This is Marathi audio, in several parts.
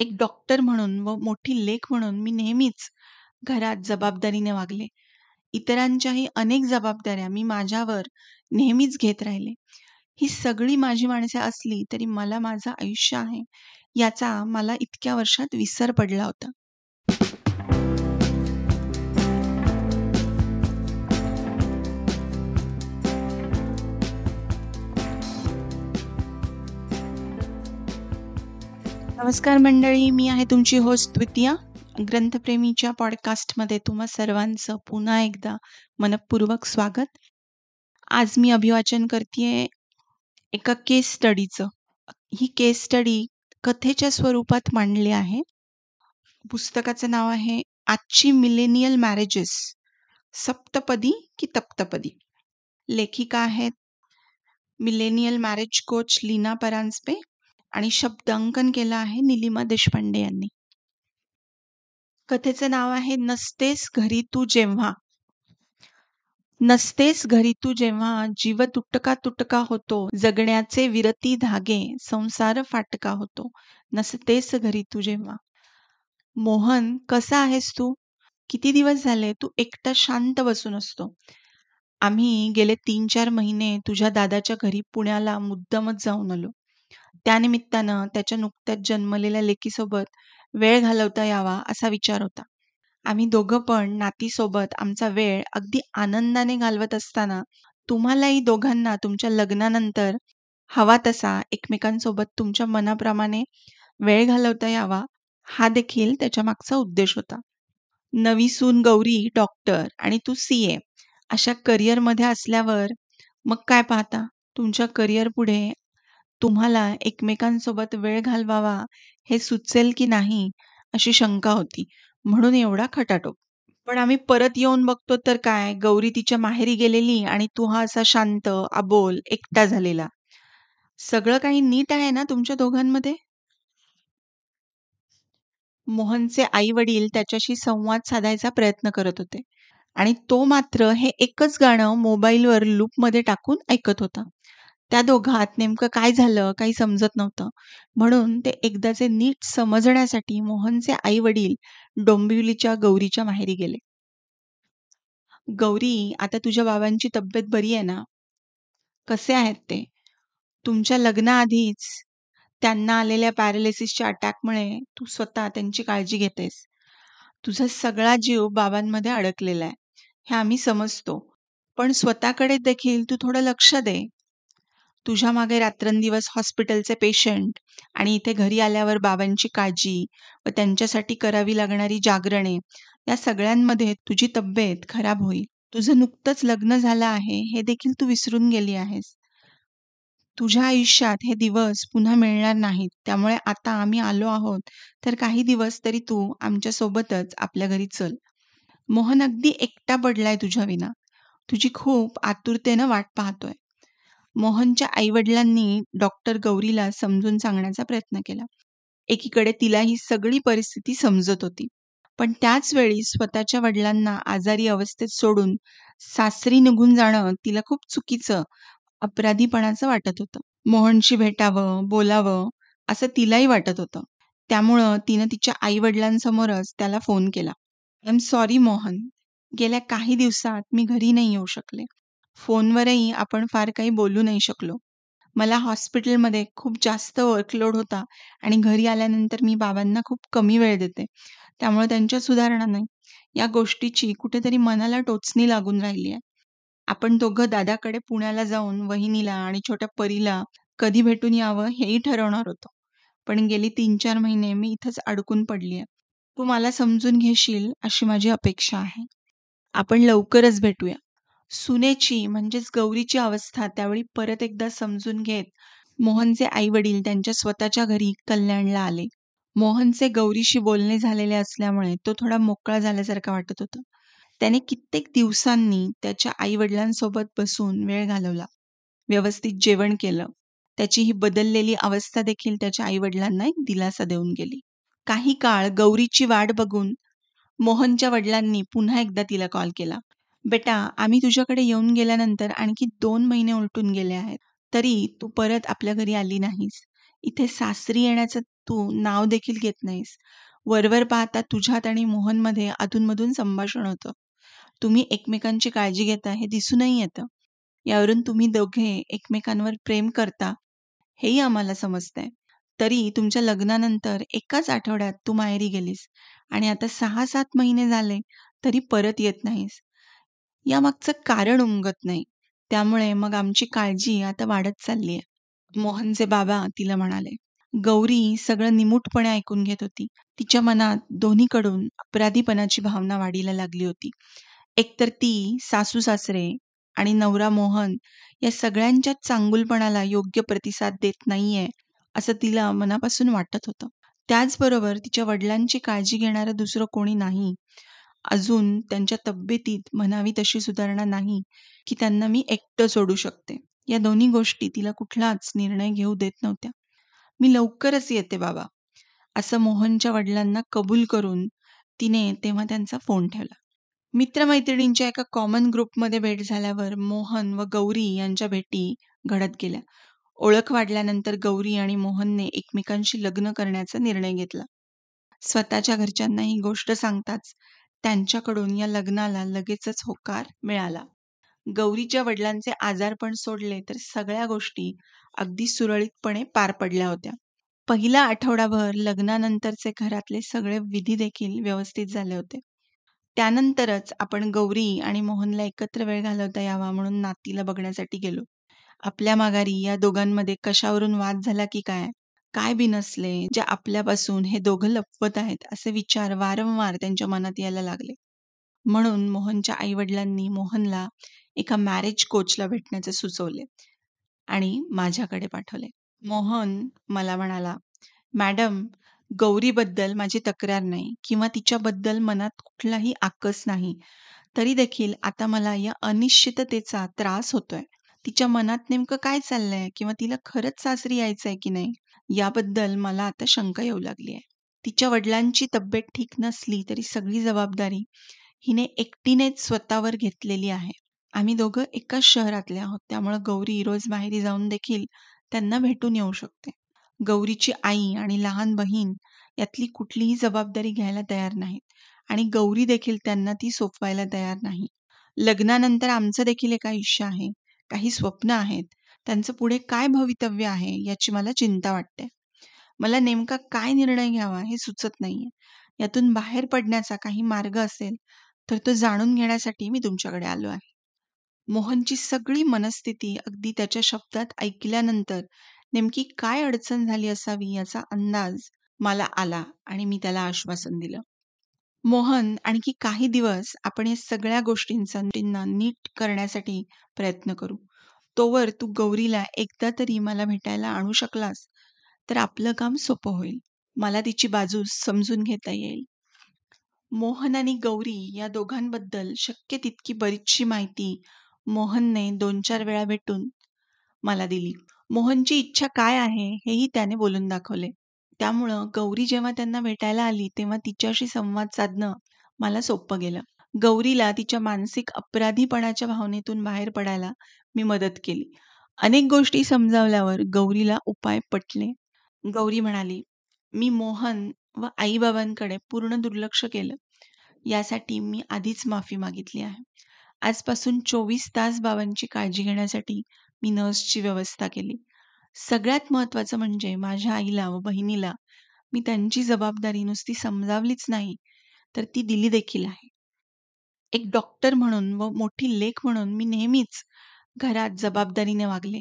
एक डॉक्टर म्हणून व मोठी लेख म्हणून मी नेहमीच घरात जबाबदारीने वागले. इतरांच्याही अनेक जबाबदाऱ्या मी माझ्यावर नेहमीच घेत राहिले. ही सगळी माझी माणसे असली तरी मला माझं आयुष्य आहे याचा मला इतक्या वर्षात विसर पडला होता. नमस्कार मंडळी, मी आहे तुमची होस्ट द्वितीया. ग्रंथप्रेमीच्या पॉडकास्टमध्ये तुम्हा सर्वांचं पुन्हा एकदा मनपूर्वक स्वागत. आज मी अभिवाचन करते एका केस स्टडीचं. ही केस स्टडी कथेच्या स्वरूपात मांडली आहे. पुस्तकाचं नाव आहे आजची मिलेनियल मॅरेजेस सप्तपदी की तप्तपदी. लेखिका आहेत millennial marriage coach Leena Paranjape आणि शब्दांकन केलं आहे निलिमा देशपांडे यांनी. कथेचं नाव आहे नसतेस घरी तू जेव्हा. नसतेस घरी तू जेव्हा जीव तुटका तुटका होतो जगण्याचे विरती धागे संसार फाटका होतो नसतेस घरी तू जेव्हा. मोहन कसा आहेस तू? किती दिवस झाले तू एकटा शांत बसून असतो. आम्ही गेले तीन चार महिने तुझ्या दादाच्या घरी पुण्याला मुद्दामच जाऊन आलो. त्यानिमित्तानं त्याच्या नुकत्याच जन्मलेल्या लेकीसोबत वेळ घालवता यावा असा विचार होता. आम्ही दोघं पण नातीसोबत आमचा वेळ अगदी आनंदाने घालवत असताना तुम्हालाही दोघांना तुमच्या लग्नानंतर हवा तसा एकमेकांसोबत तुमच्या मनाप्रमाणे वेळ घालवता यावा हा देखील त्याच्या मागचा उद्देश होता. नवी सून गौरी डॉक्टर आणि तू सी ए अशा करिअरमध्ये असल्यावर मग काय पाहता तुमच्या करिअर पुढे तुम्हाला एकमेकांसोबत वेळ घालवावा हे सुचेल की नाही अशी शंका होती म्हणून एवढा खटाटोप. पण आम्ही परत येऊन बघतो तर काय गौरी तिच्या माहेरी गेलेली आणि तू हा असा शांत, अबोल, एकटा झालेला. सगळं काही नीट आहे ना तुमच्या दोघांमध्ये? मोहनचे आई वडील त्याच्याशी संवाद साधायचा प्रयत्न करत होते आणि तो मात्र हे एकच गाणं मोबाईलवर लूपमध्ये टाकून ऐकत होता. त्या दोघात नेमकं काय झालं काही समजत नव्हतं. म्हणून ते एकदाचे नीट समजण्यासाठी मोहनचे आई वडील डोंबिवलीच्या गौरीच्या माहेरी गेले. गौरी आता तुझ्या बाबांची तब्येत बरी आहे ना? कसे आहेत ते? तुमच्या लग्नाआधीच त्यांना आलेल्या पॅरालिसिसच्या अटॅकमुळे तू स्वतः त्यांची काळजी घेतेस. तुझा सगळा जीव बाबांमध्ये अडकलेला आहे हे आम्ही समजतो. पण स्वतःकडे देखील तू थोडं लक्ष दे. तुझ्या मागे रात्रंदिवस हॉस्पिटलचे पेशंट आणि इथे घरी आल्यावर बाबांची काळजी व त्यांच्यासाठी करावी लागणारी जागरणे या सगळ्यांमध्ये तुझी तब्येत खराब होईल. तुझं नुकतंच लग्न झालं आहे हे देखील तू विसरून गेली आहेस. तुझ्या आयुष्यात हे दिवस पुन्हा मिळणार नाहीत. त्यामुळे आता आम्ही आलो आहोत तर काही दिवस तरी तू आमच्या सोबतच आपल्या घरी चल. मोहन अगदी एकटा पडलाय तुझ्या विना तुझी खूप आतुरतेनं वाट पाहतोय. मोहनच्या आईवडिलांनी डॉक्टर गौरीला समजून सांगण्याचा प्रयत्न केला. एकीकडे तिला ही सगळी परिस्थिती समजत होती. पण त्याच वेळी स्वतःच्या वडिलांना आजारी अवस्थेत सोडून सासरी निघून जाणं तिला खूप चुकीचं, अपराधीपणाचं वाटत होतं. मोहनशी भेटावं, बोलावं असं तिलाही वाटत होतं. त्यामुळं तिनं तिच्या आई-वडिलांसमोरच त्याला फोन केला. I am sorry Mohan. गेल्या काही दिवसात मी घरी नाही येऊ शकले. फोनवरही आपण फार काही बोलू नाही शकलो. मला हॉस्पिटलमध्ये खूप जास्त वर्कलोड होता आणि घरी आल्यानंतर मी बाबांना खूप कमी वेळ देते. त्यामुळे त्यांच्या सुधारणा नाही. या गोष्टीची कुठेतरी मनाला टोचणी लागून राहिली आहे. आपण दोघं दादाकडे पुण्याला जाऊन वहिनीला आणि छोट्या परीला कधी भेटून यावं हेही ठरवणार होतो. पण गेली तीन चार महिने मी इथंच अडकून पडली आहे. तू मला समजून घेशील अशी माझी अपेक्षा आहे. आपण लवकरच भेटूया. सुनेची म्हणजेच गौरीची अवस्था त्यावेळी परत एकदा समजून घेत मोहनचे आई वडील त्यांच्या स्वतःच्या घरी कल्याणला आले. मोहनचे गौरीशी बोलणे झालेले असल्यामुळे तो थोडा मोकळा झाल्यासारखा वाटत होता. त्याने कित्येक दिवसांनी त्याच्या आई वडिलांसोबत बसून वेळ घालवला. व्यवस्थित जेवण केलं. त्याची ही बदललेली अवस्था देखील त्याच्या आई वडिलांना एक दिलासा देऊन गेली. काही काळ गौरीची वाट बघून मोहनच्या वडिलांनी पुन्हा एकदा तिला कॉल केला. बेटा आम्ही तुझ्याकडे येऊन गेल्यानंतर आणखी दोन महिने उलटून गेले आहेत. तरी तू परत आपल्या घरी आली नाहीस. इथे सासरी येण्याचं तू नाव देखील घेत नाहीस. वरवर पाहता तुझ्यात आणि मोहनमध्ये अधूनमधून संभाषण होतं. तुम्ही एकमेकांची काळजी घेता हे दिसूनही येतं. यावरून तुम्ही दोघे एकमेकांवर प्रेम करता हेही आम्हाला समजतंय. तरी तुमच्या लग्नानंतर एकाच आठवड्यात तू माहेरी गेलीस आणि आता सहा सात महिने झाले तरी परत येत नाहीस. यामागचं कारण उमगत नाही. त्यामुळे मग आमची काळजी आता वाढत चालली आहे. मोहनचे बाबा तिला म्हणाले. गौरी सगळं निमूटपणे ऐकून घेत होती. तिच्या मनात दोन्हीकडून अपराधीपणाची भावना वाढीला लागली होती. एकतर ती सासू-सासरे आणि नवरा मोहन या सगळ्यांच्या चांगुलपणाला योग्य प्रतिसाद देत नाहीये, असं तिला मनापासून वाटत होतं. त्याचबरोबर तिच्या वडिलांची काळजी घेणारं दुसरं कोणी नाही. अजून त्यांच्या तब्येतीत म्हणावी तशी सुधारणा नाही की त्यांना मी एकटं सोडू शकते. या दोन्ही गोष्टी तिला कुठलाच निर्णय घेऊ देत नव्हत्या. "मी लवकरच येते बाबा," असं मोहनच्या वडिलांना कबूल करून तिने तेव्हा त्यांचा फोन ठेवला. मित्र-मैत्रिणींच्या एका कॉमन ग्रुपमध्ये भेट झाल्यावर मोहन व गौरी यांच्या भेटी घडत गेल्या. ओळख वाढल्यानंतर गौरी आणि मोहनने एकमेकांशी लग्न करण्याचा निर्णय घेतला. स्वतःच्या घरच्यांना ही गोष्ट सांगताच त्यांच्याकडून या लग्नाला लगेचच होकार मिळाला. गौरीच्या वडिलांचे आजारपण सोडले तर सगळ्या गोष्टी अगदी सुरळीतपणे पार पडल्या होत्या. पहिला आठवडाभर लग्नानंतरचे घरातले सगळे विधी देखील व्यवस्थित झाले होते. त्यानंतरच आपण गौरी आणि मोहनला एकत्र वेळ घालवता यावा म्हणून नातीला बघण्यासाठी गेलो. आपल्या माघारी या दोघांमध्ये कशावरून वाद झाला की काय? काय बिनसले जे आपल्यापासून हे दोघं लपवत आहेत असे विचार वारंवार त्यांच्या मनात यायला लागले. म्हणून मोहनच्या आई-वडिलांनी मोहनला एका मॅरेज कोचला भेटण्याचे सुचवले आणि माझ्याकडे पाठवले. मोहन मला म्हणाला, "मॅडम, गौरीबद्दल माझी तक्रार नाही किंवा तिच्याबद्दल मनात कुठलाही आकस नाही. तरी देखील आता मला या अनिश्चिततेचा त्रास होतोय. तिच्या मनात नेमकं काय चाललंय किंवा तिला खरंच सासरी यायचंय की नाही याबद्दल मला आता शंका येऊ लागली आहे. तिच्या वडिलांची तब्येत ठीक नसली तरी सगळी जबाबदारी हिने एकटीनेच स्वतःवर घेतलेली आहे. आम्ही दोघं एकाच शहरातले आहोत त्यामुळे गौरी रोज माहेरी जाऊन देखील त्यांना भेटून येऊ शकते. गौरीची आई आणि लहान बहीण यातली कुठलीही जबाबदारी घ्यायला तयार नाहीत आणि गौरी देखील त्यांना ती सोपवायला तयार नाही. लग्नानंतर आमचं देखील एक आयुष्य आहे. काही स्वप्न आहेत. त्यांचं पुढे काय भवितव्य आहे याची मला चिंता वाटते. मला नेमका काय निर्णय घ्यावा हे सुचत नाहीये. यातून बाहेर पडण्याचा काही मार्ग असेल तर तो जाणून घेण्यासाठी मी तुमच्याकडे आलो आहे. मोहनची सगळी मनस्थिती अगदी त्याच्या शब्दात ऐकल्यानंतर नेमकी काय अडचण झाली असावी याचा अंदाज मला आला आणि मी त्याला आश्वासन दिलं. मोहन आणखी काही दिवस आपण या सगळ्या गोष्टींचा नीट करण्यासाठी प्रयत्न करू. तोवर तू गौरीला एकदा तरी मला भेटायला आणू शकलास तर आपलं काम सोपं होईल. मला तिची बाजू समजून घेता येईल. मोहन आणि गौरी या दोघांबद्दल शक्य तितकी बरीचशी माहिती मोहनने दोन चार वेळा भेटून मला दिली. मोहनची इच्छा काय आहे हेही त्याने बोलून दाखवले. त्यामुळं गौरी जेव्हा त्यांना भेटायला आली तेव्हा तिच्याशी संवाद साधणं मला सोपं गेलं. गौरीला तिच्या मानसिक अपराधीपणाच्या भावनेतून बाहेर पडायला मी मदत केली. अनेक गोष्टी समजावल्यावर गौरीला उपाय पटले. गौरी म्हणाली, "मी मोहन व आई-बाबांकडे पूर्ण दुर्लक्ष केलं. यासाठी मी आधीच माफी मागितली आहे. आजपासून चोवीस तास बाबांची काळजी घेण्यासाठी मी नर्सची व्यवस्था केली. सगळ्यात महत्वाचं म्हणजे माझ्या आईला व बहिणीला मी त्यांची जबाबदारी नुसती समजावलीच नाही, तर ती दिली देखील आहे. एक डॉक्टर म्हणून व मोठी लेख म्हणून मी नेहमीच घरात जबाबदारीने वागले.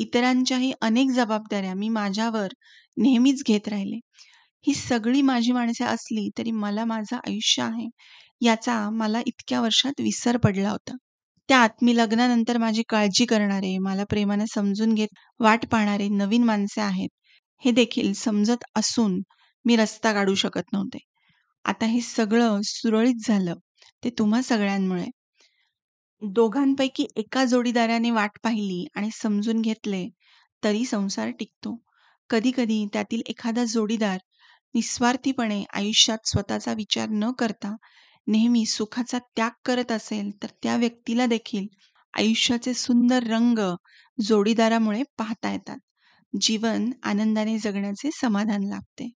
इतरांच्याही अनेक जबाबदाऱ्या मी माझ्यावर नेहमीच घेत राहिले. ही सगळी माझी माणसे असली तरी मला माझं आयुष्य आहे याचा मला इतक्या वर्षात विसर पडला होता. त्यात मी लग्नानंतर माझी काळजी करणारे, मला प्रेमाने समजून घेत वाट पाहणारे नवीन माणसे आहेत हे देखील समजत असून मी रस्ता काढू शकत नव्हते. आता हे सगळं सुरळीत झालं ते तुम्हा सगळ्यांमुळे. दोघांपैकी एका जोडीदाराने वाट पाहिली आणि समजून घेतले तरी संसार टिकतो. कधी-कधी त्यातील एखादा जोडीदार निस्वार्थीपणे आयुष्यात स्वतःचा विचार न करता नेहमी सुखाचा त्याग करत असेल तर त्या व्यक्तीला देखील आयुष्याचे सुंदर रंग जोडीदारामुळे पाहता येतात. जीवन आनंदाने जगण्याचे समाधान लाभते.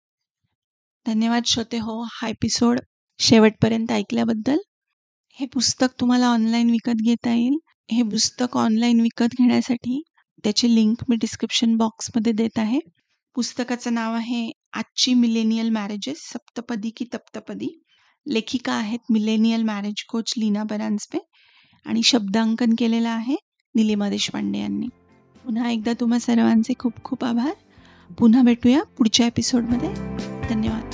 धन्यवाद श्रोते हो हा एपिसोड शेवटपर्यंत ऐकल्याबद्दल. हे पुस्तक तुम्हाला ऑनलाईन विकत घेता येईल. हे पुस्तक ऑनलाईन विकत घेण्यासाठी त्याची लिंक मी डिस्क्रिप्शन बॉक्समध्ये देत आहे. पुस्तकाचं नाव आहे आजची मिलेनियल मॅरेजेस सप्तपदी की तप्तपदी. लेखिका आहेत millennial marriage coach Leena Paranjape आणि शब्दांकन केलेलं आहे निलिमा देशपांडे यांनी. पुन्हा एकदा तुम्हा सर्वांचे खूप खूप आभार. पुन्हा भेटूया पुढच्या एपिसोडमध्ये धन्यवाद.